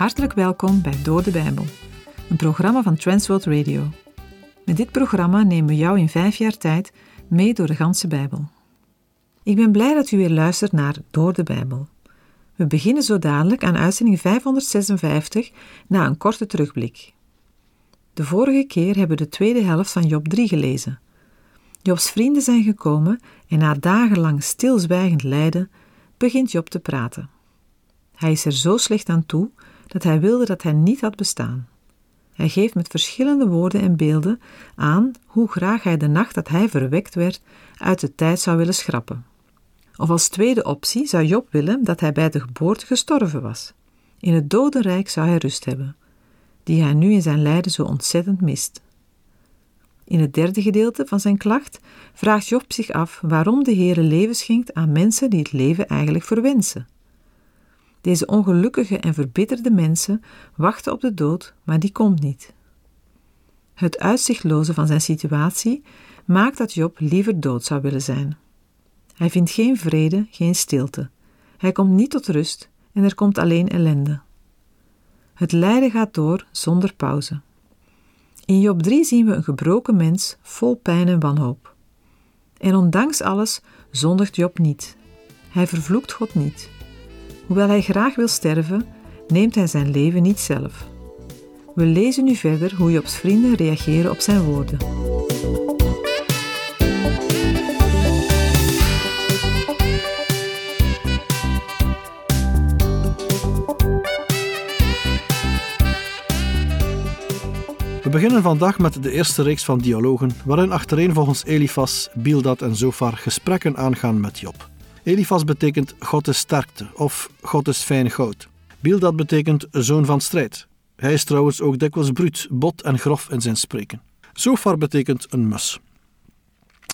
Hartelijk welkom bij Door de Bijbel, een programma van Transworld Radio. Met dit programma nemen we jou in vijf jaar tijd mee door de ganse Bijbel. Ik ben blij dat u weer luistert naar Door de Bijbel. We beginnen zo dadelijk aan uitzending 556 na een korte terugblik. De vorige keer hebben we de tweede helft van Job 3 gelezen. Jobs vrienden zijn gekomen en na dagenlang stilzwijgend lijden begint Job te praten. Hij is er zo slecht aan toe dat hij wilde dat hij niet had bestaan. Hij geeft met verschillende woorden en beelden aan hoe graag hij de nacht dat hij verwekt werd uit de tijd zou willen schrappen. Of als tweede optie zou Job willen dat hij bij de geboorte gestorven was. In het dodenrijk zou hij rust hebben, die hij nu in zijn lijden zo ontzettend mist. In het derde gedeelte van zijn klacht vraagt Job zich af waarom de Heere leven schenkt aan mensen die het leven eigenlijk verwensen. Deze ongelukkige en verbitterde mensen wachten op de dood, maar die komt niet. Het uitzichtloze van zijn situatie maakt dat Job liever dood zou willen zijn. Hij vindt geen vrede, geen stilte. Hij komt niet tot rust en er komt alleen ellende. Het lijden gaat door zonder pauze. In Job 3 zien we een gebroken mens vol pijn en wanhoop. En ondanks alles zondigt Job niet. Hij vervloekt God niet. Hoewel hij graag wil sterven, neemt hij zijn leven niet zelf. We lezen nu verder hoe Jobs vrienden reageren op zijn woorden. We beginnen vandaag met de eerste reeks van dialogen, waarin achtereenvolgens Elifas, Bildad en Zofar gesprekken aangaan met Job. Elifas betekent God is sterkte of God is fijn goud. Bildad betekent zoon van strijd. Hij is trouwens ook dikwijls bruut, bot en grof in zijn spreken. Zofar betekent een mus.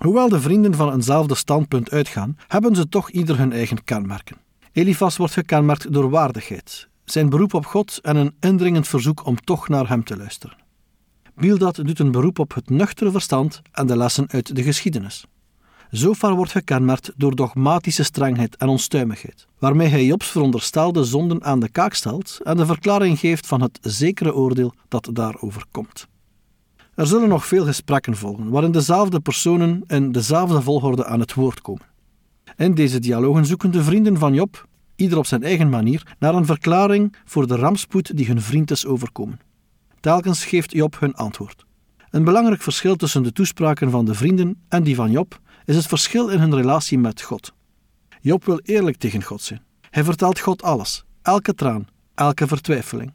Hoewel de vrienden van eenzelfde standpunt uitgaan, hebben ze toch ieder hun eigen kenmerken. Elifas wordt gekenmerkt door waardigheid, zijn beroep op God en een indringend verzoek om toch naar hem te luisteren. Bildad doet een beroep op het nuchtere verstand en de lessen uit de geschiedenis. Zofar wordt gekenmerkt door dogmatische strengheid en onstuimigheid, waarmee hij Jobs veronderstelde zonden aan de kaak stelt en de verklaring geeft van het zekere oordeel dat daarover komt. Er zullen nog veel gesprekken volgen, waarin dezelfde personen in dezelfde volgorde aan het woord komen. In deze dialogen zoeken de vrienden van Job, ieder op zijn eigen manier, naar een verklaring voor de rampspoed die hun vriend is overkomen. Telkens geeft Job hun antwoord. Een belangrijk verschil tussen de toespraken van de vrienden en die van Job is het verschil in hun relatie met God. Job wil eerlijk tegen God zijn. Hij vertelt God alles, elke traan, elke vertwijfeling.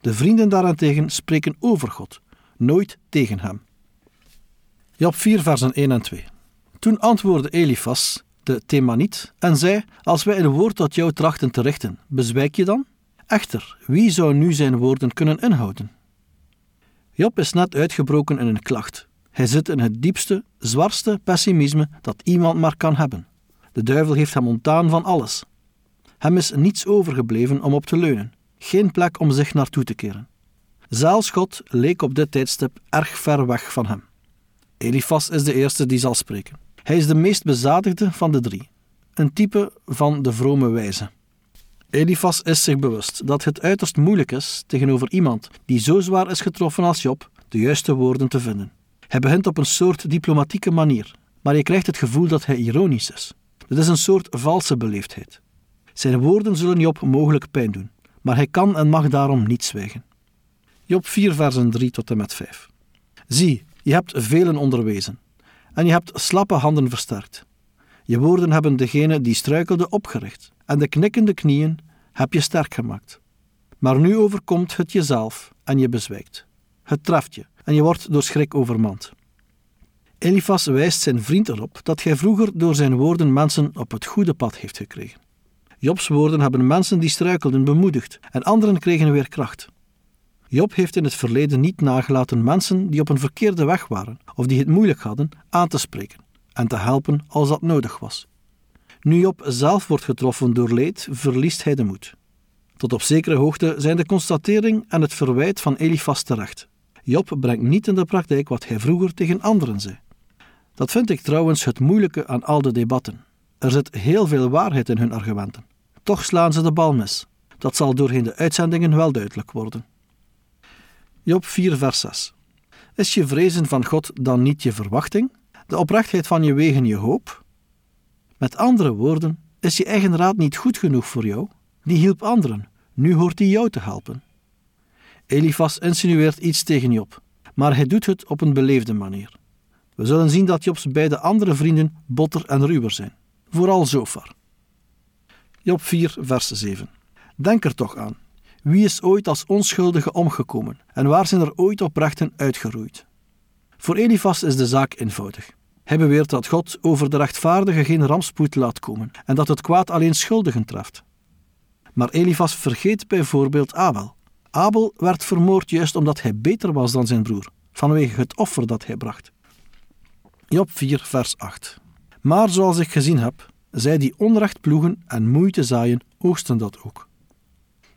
De vrienden daarentegen spreken over God, nooit tegen hem. Job 4, versen 1 en 2. Toen antwoordde Elifas, de Themaniet, en zei: Als wij een woord tot jou trachten te richten, bezwijk je dan? Echter, wie zou nu zijn woorden kunnen inhouden? Job is net uitgebroken in een klacht. Hij zit in het diepste, zwartste pessimisme dat iemand maar kan hebben. De duivel heeft hem ontdaan van alles. Hem is niets overgebleven om op te leunen, geen plek om zich naartoe te keren. Zelfs God leek op dit tijdstip erg ver weg van hem. Elifas is de eerste die zal spreken. Hij is de meest bezadigde van de drie, een type van de vrome wijze. Elifas is zich bewust dat het uiterst moeilijk is tegenover iemand die zo zwaar is getroffen als Job de juiste woorden te vinden. Hij begint op een soort diplomatieke manier, maar je krijgt het gevoel dat hij ironisch is. Dit is een soort valse beleefdheid. Zijn woorden zullen Job mogelijk pijn doen, maar hij kan en mag daarom niet zwijgen. Job 4, versen 3 tot en met 5. Zie, je hebt velen onderwezen, en je hebt slappe handen versterkt. Je woorden hebben degene die struikelde opgericht, en de knikkende knieën heb je sterk gemaakt. Maar nu overkomt het jezelf en je bezwijkt. Het treft je en je wordt door schrik overmand. Elifas wijst zijn vriend erop dat hij vroeger door zijn woorden mensen op het goede pad heeft gekregen. Jobs woorden hebben mensen die struikelden bemoedigd en anderen kregen weer kracht. Job heeft in het verleden niet nagelaten mensen die op een verkeerde weg waren of die het moeilijk hadden aan te spreken en te helpen als dat nodig was. Nu Job zelf wordt getroffen door leed, verliest hij de moed. Tot op zekere hoogte zijn de constatering en het verwijt van Elifas terecht. Job brengt niet in de praktijk wat hij vroeger tegen anderen zei. Dat vind ik trouwens het moeilijke aan al de debatten. Er zit heel veel waarheid in hun argumenten. Toch slaan ze de bal mis. Dat zal doorheen de uitzendingen wel duidelijk worden. Job 4, vers 6. Is je vrezen van God dan niet je verwachting? De oprechtheid van je wegen je hoop? Met andere woorden, is je eigen raad niet goed genoeg voor jou? Die hielp anderen, nu hoort hij jou te helpen. Elifas insinueert iets tegen Job, maar hij doet het op een beleefde manier. We zullen zien dat Jobs beide andere vrienden botter en ruwer zijn, vooral Zofar. Job 4, vers 7. Denk er toch aan. Wie is ooit als onschuldige omgekomen en waar zijn er ooit oprechten uitgeroeid? Voor Elifas is de zaak eenvoudig. Hij beweert dat God over de rechtvaardige geen rampspoed laat komen en dat het kwaad alleen schuldigen treft. Maar Elifas vergeet bijvoorbeeld Abel. Abel werd vermoord juist omdat hij beter was dan zijn broer, vanwege het offer dat hij bracht. Job 4, vers 8. Maar zoals ik gezien heb, zij die onrecht ploegen en moeite zaaien, oogsten dat ook.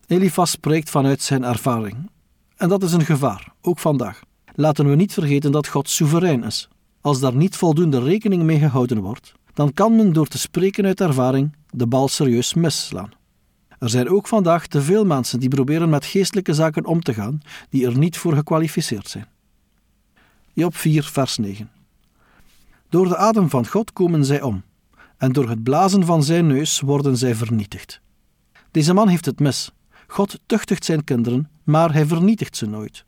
Elifas spreekt vanuit zijn ervaring. En dat is een gevaar, ook vandaag. Laten we niet vergeten dat God soeverein is. Als daar niet voldoende rekening mee gehouden wordt, dan kan men door te spreken uit ervaring de bal serieus misslaan. Er zijn ook vandaag te veel mensen die proberen met geestelijke zaken om te gaan, die er niet voor gekwalificeerd zijn. Job 4, vers 9. Door de adem van God komen zij om, en door het blazen van zijn neus worden zij vernietigd. Deze man heeft het mis. God tuchtigt zijn kinderen, maar hij vernietigt ze nooit.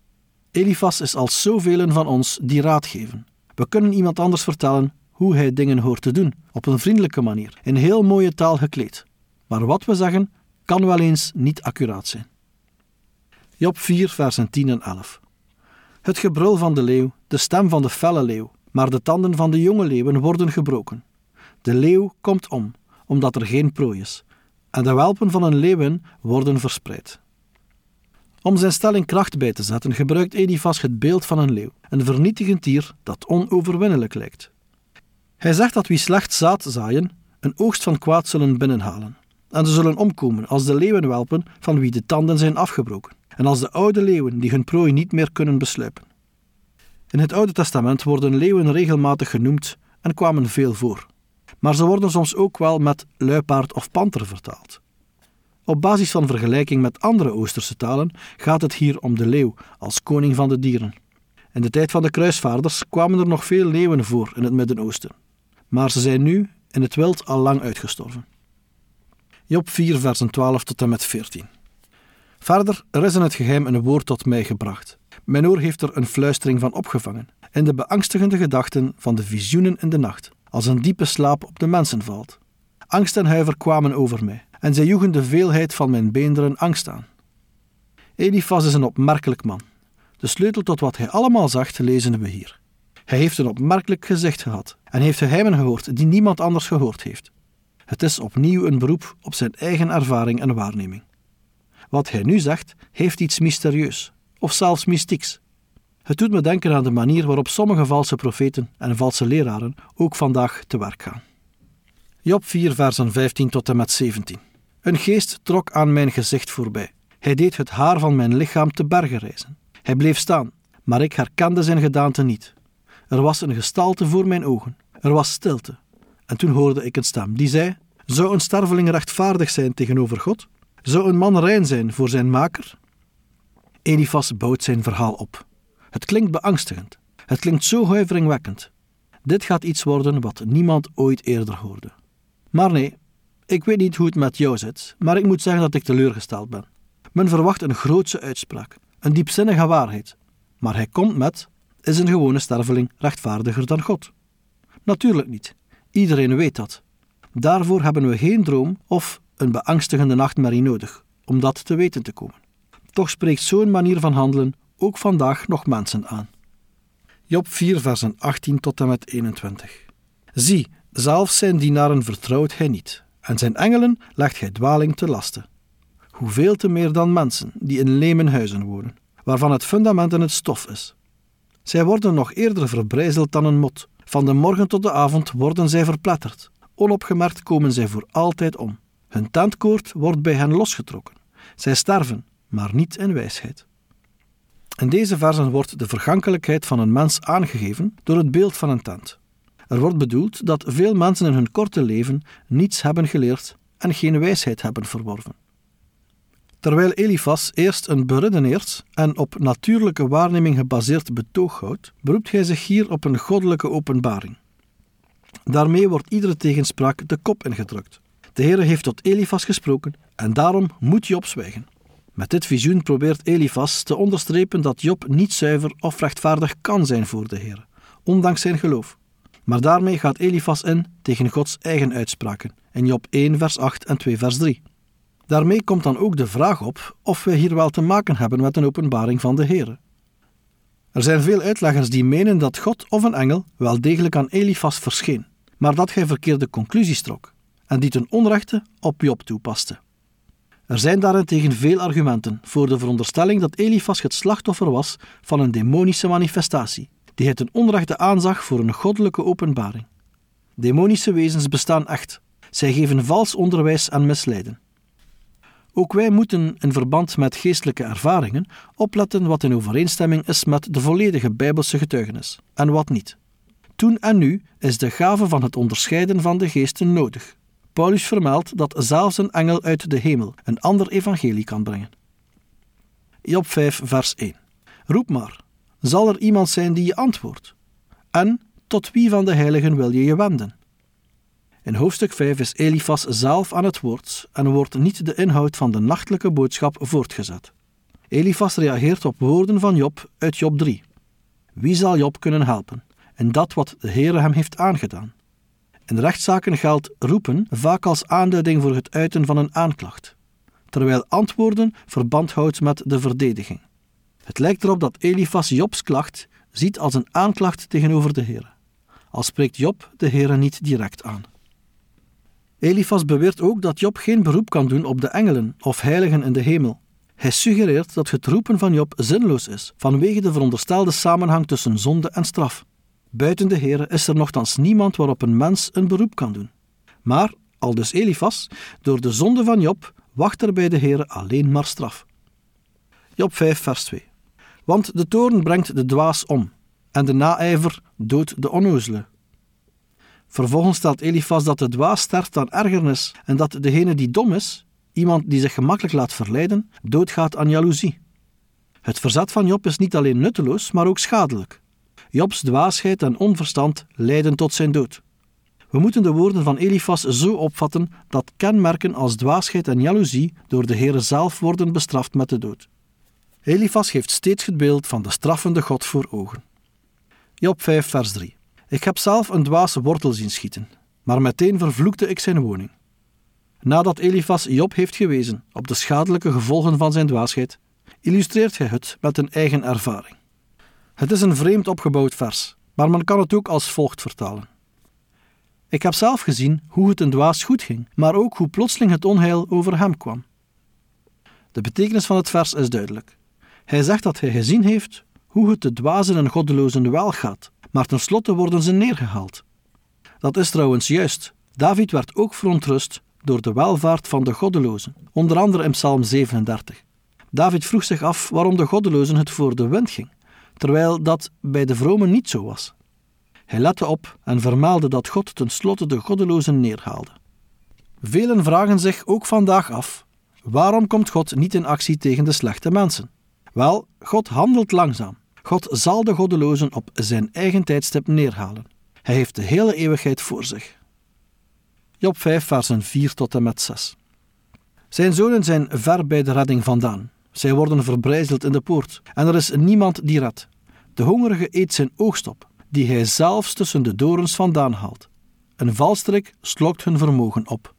Elifas is als zoveel van ons die raad geven. We kunnen iemand anders vertellen hoe hij dingen hoort te doen, op een vriendelijke manier, in heel mooie taal gekleed. Maar wat we zeggen, kan wel eens niet accuraat zijn. Job 4, versen 10 en 11. Het gebrul van de leeuw, de stem van de felle leeuw, maar de tanden van de jonge leeuwen worden gebroken. De leeuw komt om, omdat er geen prooi is, en de welpen van een leeuwen worden verspreid. Om zijn stelling kracht bij te zetten, gebruikt Edifas het beeld van een leeuw, een vernietigend dier dat onoverwinnelijk lijkt. Hij zegt dat wie slecht zaad zaaien, een oogst van kwaad zullen binnenhalen. En ze zullen omkomen als de leeuwenwelpen van wie de tanden zijn afgebroken, en als de oude leeuwen die hun prooi niet meer kunnen besluipen. In het Oude Testament worden leeuwen regelmatig genoemd en kwamen veel voor. Maar ze worden soms ook wel met luipaard of panter vertaald. Op basis van vergelijking met andere Oosterse talen gaat het hier om de leeuw als koning van de dieren. In de tijd van de kruisvaarders kwamen er nog veel leeuwen voor in het Midden-Oosten, maar ze zijn nu in het wild al lang uitgestorven. Job 4, versen 12 tot en met 14. Verder, er is in het geheim een woord tot mij gebracht. Mijn oor heeft er een fluistering van opgevangen, in de beangstigende gedachten van de visioenen in de nacht, als een diepe slaap op de mensen valt. Angst en huiver kwamen over mij, en zij joegen de veelheid van mijn beenderen angst aan. Elifas is een opmerkelijk man. De sleutel tot wat hij allemaal zag, lezen we hier. Hij heeft een opmerkelijk gezicht gehad en heeft geheimen gehoord die niemand anders gehoord heeft. Het is opnieuw een beroep op zijn eigen ervaring en waarneming. Wat hij nu zegt, heeft iets mysterieus, of zelfs mystieks. Het doet me denken aan de manier waarop sommige valse profeten en valse leraren ook vandaag te werk gaan. Job 4, versen 15 tot en met 17. Een geest trok aan mijn gezicht voorbij. Hij deed het haar van mijn lichaam te bergen reizen. Hij bleef staan, maar ik herkende zijn gedaante niet. Er was een gestalte voor mijn ogen. Er was stilte. En toen hoorde ik een stem die zei: Zou een sterveling rechtvaardig zijn tegenover God? Zou een man rein zijn voor zijn maker? Elifas bouwt zijn verhaal op. Het klinkt beangstigend. Het klinkt zo huiveringwekkend. Dit gaat iets worden wat niemand ooit eerder hoorde. Maar nee, ik weet niet hoe het met jou zit, maar ik moet zeggen dat ik teleurgesteld ben. Men verwacht een grootse uitspraak, een diepzinnige waarheid. Maar hij komt met: is een gewone sterveling rechtvaardiger dan God? Natuurlijk niet. Iedereen weet dat. Daarvoor hebben we geen droom of een beangstigende nachtmerrie nodig om dat te weten te komen. Toch spreekt zo'n manier van handelen ook vandaag nog mensen aan. Job 4, versen 18 tot en met 21. Zie, zelfs zijn dienaren vertrouwt hij niet, en zijn engelen legt hij dwaling te lasten. Hoeveel te meer dan mensen die in lemen huizen wonen, waarvan het fundament in het stof is. Zij worden nog eerder verbrijzeld dan een mot. Van de morgen tot de avond worden zij verpletterd. Onopgemerkt komen zij voor altijd om. Hun tentkoord wordt bij hen losgetrokken. Zij sterven, maar niet in wijsheid. In deze versen wordt de vergankelijkheid van een mens aangegeven door het beeld van een tent. Er wordt bedoeld dat veel mensen in hun korte leven niets hebben geleerd en geen wijsheid hebben verworven. Terwijl Elifas eerst een beredeneerd en op natuurlijke waarneming gebaseerd betoog houdt, beroept hij zich hier op een goddelijke openbaring. Daarmee wordt iedere tegenspraak de kop ingedrukt. De Heer heeft tot Elifas gesproken en daarom moet Job zwijgen. Met dit visioen probeert Elifas te onderstrepen dat Job niet zuiver of rechtvaardig kan zijn voor de Heer, ondanks zijn geloof. Maar daarmee gaat Elifas in tegen Gods eigen uitspraken in Job 1 vers 8 en 2 vers 3. Daarmee komt dan ook de vraag op of we hier wel te maken hebben met een openbaring van de Heer. Er zijn veel uitleggers die menen dat God of een engel wel degelijk aan Elifas verscheen, maar dat hij verkeerde conclusies trok en die ten onrechte op Job toepaste. Er zijn daarentegen veel argumenten voor de veronderstelling dat Elifas het slachtoffer was van een demonische manifestatie, die hij ten onrechte aanzag voor een goddelijke openbaring. Demonische wezens bestaan echt. Zij geven vals onderwijs en misleiden. Ook wij moeten in verband met geestelijke ervaringen opletten wat in overeenstemming is met de volledige Bijbelse getuigenis en wat niet. Toen en nu is de gave van het onderscheiden van de geesten nodig. Paulus vermeldt dat zelfs een engel uit de hemel een ander evangelie kan brengen. Job 5, vers 1. Roep maar, zal er iemand zijn die je antwoordt? En tot wie van de heiligen wil je je wenden? In hoofdstuk 5 is Elifas zelf aan het woord en wordt niet de inhoud van de nachtelijke boodschap voortgezet. Elifas reageert op woorden van Job uit Job 3. Wie zal Job kunnen helpen in dat wat de Heere hem heeft aangedaan? In rechtszaken geldt roepen vaak als aanduiding voor het uiten van een aanklacht, terwijl antwoorden verband houdt met de verdediging. Het lijkt erop dat Elifas Jobs klacht ziet als een aanklacht tegenover de Heer. Al spreekt Job de Heere niet direct aan. Elifas beweert ook dat Job geen beroep kan doen op de engelen of heiligen in de hemel. Hij suggereert dat het roepen van Job zinloos is, vanwege de veronderstelde samenhang tussen zonde en straf. Buiten de Heere is er nogthans niemand waarop een mens een beroep kan doen. Maar, al dus Elifas, door de zonde van Job wacht er bij de Heere alleen maar straf. Job 5 vers 2 Want de toorn brengt de dwaas om, en de naijver doodt de onnozele. Vervolgens stelt Elifas dat de dwaas sterft aan ergernis en dat degene die dom is, iemand die zich gemakkelijk laat verleiden, doodgaat aan jaloezie. Het verzet van Job is niet alleen nutteloos, maar ook schadelijk. Jobs dwaasheid en onverstand leiden tot zijn dood. We moeten de woorden van Elifas zo opvatten dat kenmerken als dwaasheid en jaloezie door de Heere zelf worden bestraft met de dood. Elifas heeft steeds het beeld van de straffende God voor ogen. Job 5, vers 3. Ik heb zelf een dwaze wortel zien schieten, maar meteen vervloekte ik zijn woning. Nadat Elifas Job heeft gewezen op de schadelijke gevolgen van zijn dwaasheid, illustreert hij het met een eigen ervaring. Het is een vreemd opgebouwd vers, maar men kan het ook als volgt vertalen. Ik heb zelf gezien hoe het een dwaas goed ging, maar ook hoe plotseling het onheil over hem kwam. De betekenis van het vers is duidelijk. Hij zegt dat hij gezien heeft hoe het de dwazen en goddelozen wel gaat, maar tenslotte worden ze neergehaald. Dat is trouwens juist. David werd ook verontrust door de welvaart van de goddelozen, onder andere in Psalm 37. David vroeg zich af waarom de goddelozen het voor de wind ging, terwijl dat bij de vromen niet zo was. Hij lette op en vermaalde dat God tenslotte de goddelozen neerhaalde. Velen vragen zich ook vandaag af: waarom komt God niet in actie tegen de slechte mensen? Wel, God handelt langzaam. God zal de goddelozen op zijn eigen tijdstip neerhalen. Hij heeft de hele eeuwigheid voor zich. Job 5, versen 4 tot en met 6. Zijn zonen zijn ver bij de redding vandaan. Zij worden verbrijzeld in de poort, en er is niemand die redt. De hongerige eet zijn oogst op, die hij zelfs tussen de dorens vandaan haalt. Een valstrik slokt hun vermogen op.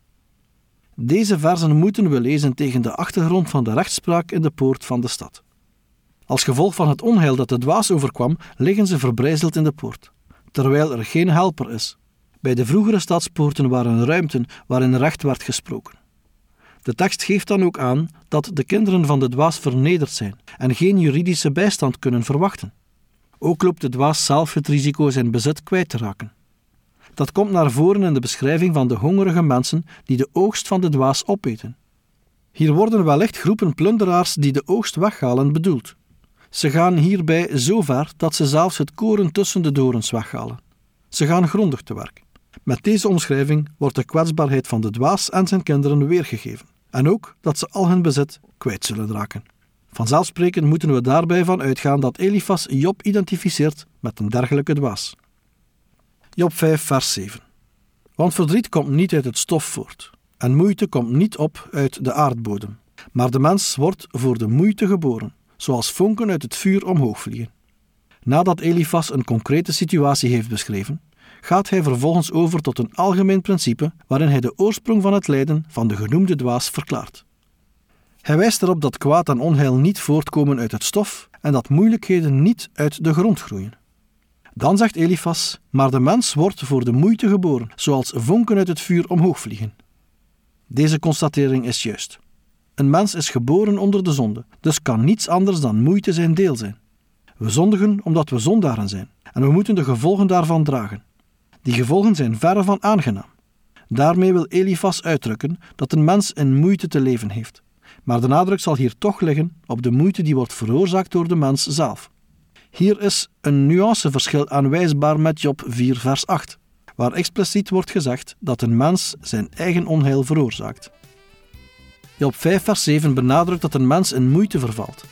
Deze versen moeten we lezen tegen de achtergrond van de rechtspraak in de poort van de stad. Als gevolg van het onheil dat de dwaas overkwam, liggen ze verbrijzeld in de poort, terwijl er geen helper is. Bij de vroegere stadspoorten waren ruimten waarin recht werd gesproken. De tekst geeft dan ook aan dat de kinderen van de dwaas vernederd zijn en geen juridische bijstand kunnen verwachten. Ook loopt de dwaas zelf het risico zijn bezit kwijt te raken. Dat komt naar voren in de beschrijving van de hongerige mensen die de oogst van de dwaas opeten. Hier worden wellicht groepen plunderaars die de oogst weghalen bedoeld. Ze gaan hierbij zo ver dat ze zelfs het koren tussen de dorens weghalen. Ze gaan grondig te werk. Met deze omschrijving wordt de kwetsbaarheid van de dwaas en zijn kinderen weergegeven. en ook dat ze al hun bezit kwijt zullen raken. Vanzelfsprekend moeten we daarbij van uitgaan dat Elifas Job identificeert met een dergelijke dwaas. Job 5, vers 7. Want verdriet komt niet uit het stof voort, en moeite komt niet op uit de aardbodem. Maar de mens wordt voor de moeite geboren, zoals vonken uit het vuur omhoog vliegen. Nadat Elifas een concrete situatie heeft beschreven, gaat hij vervolgens over tot een algemeen principe waarin hij de oorsprong van het lijden van de genoemde dwaas verklaart. Hij wijst erop dat kwaad en onheil niet voortkomen uit het stof en dat moeilijkheden niet uit de grond groeien. Dan zegt Elifas: Maar de mens wordt voor de moeite geboren, zoals vonken uit het vuur omhoog vliegen. Deze constatering is juist. Een mens is geboren onder de zonde, dus kan niets anders dan moeite zijn deel zijn. We zondigen omdat we zondaren zijn en we moeten de gevolgen daarvan dragen. Die gevolgen zijn verre van aangenaam. Daarmee wil Elifas uitdrukken dat een mens in moeite te leven heeft. Maar de nadruk zal hier toch liggen op de moeite die wordt veroorzaakt door de mens zelf. Hier is een nuanceverschil aanwijsbaar met Job 4, vers 8, waar expliciet wordt gezegd dat een mens zijn eigen onheil veroorzaakt. Job 5, vers 7 benadrukt dat een mens in moeite vervalt.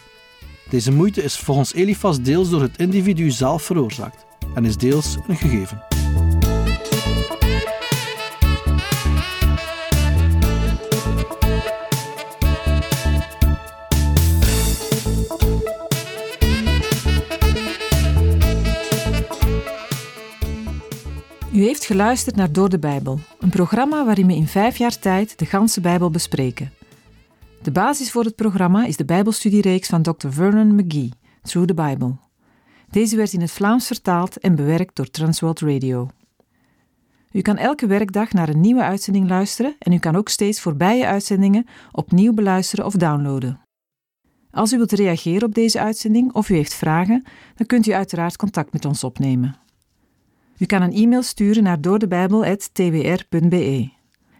Deze moeite is volgens Elifas deels door het individu zelf veroorzaakt en is deels een gegeven. U heeft geluisterd naar Door de Bijbel, een programma waarin we in vijf jaar tijd de ganse Bijbel bespreken. De basis voor het programma is de Bijbelstudiereeks van Dr. Vernon McGee, Through the Bible. Deze werd in het Vlaams vertaald en bewerkt door Transworld Radio. U kan elke werkdag naar een nieuwe uitzending luisteren en u kan ook steeds voorbije uitzendingen opnieuw beluisteren of downloaden. Als u wilt reageren op deze uitzending of u heeft vragen, dan kunt u uiteraard contact met ons opnemen. U kan een e-mail sturen naar doordebijbel.twr.be.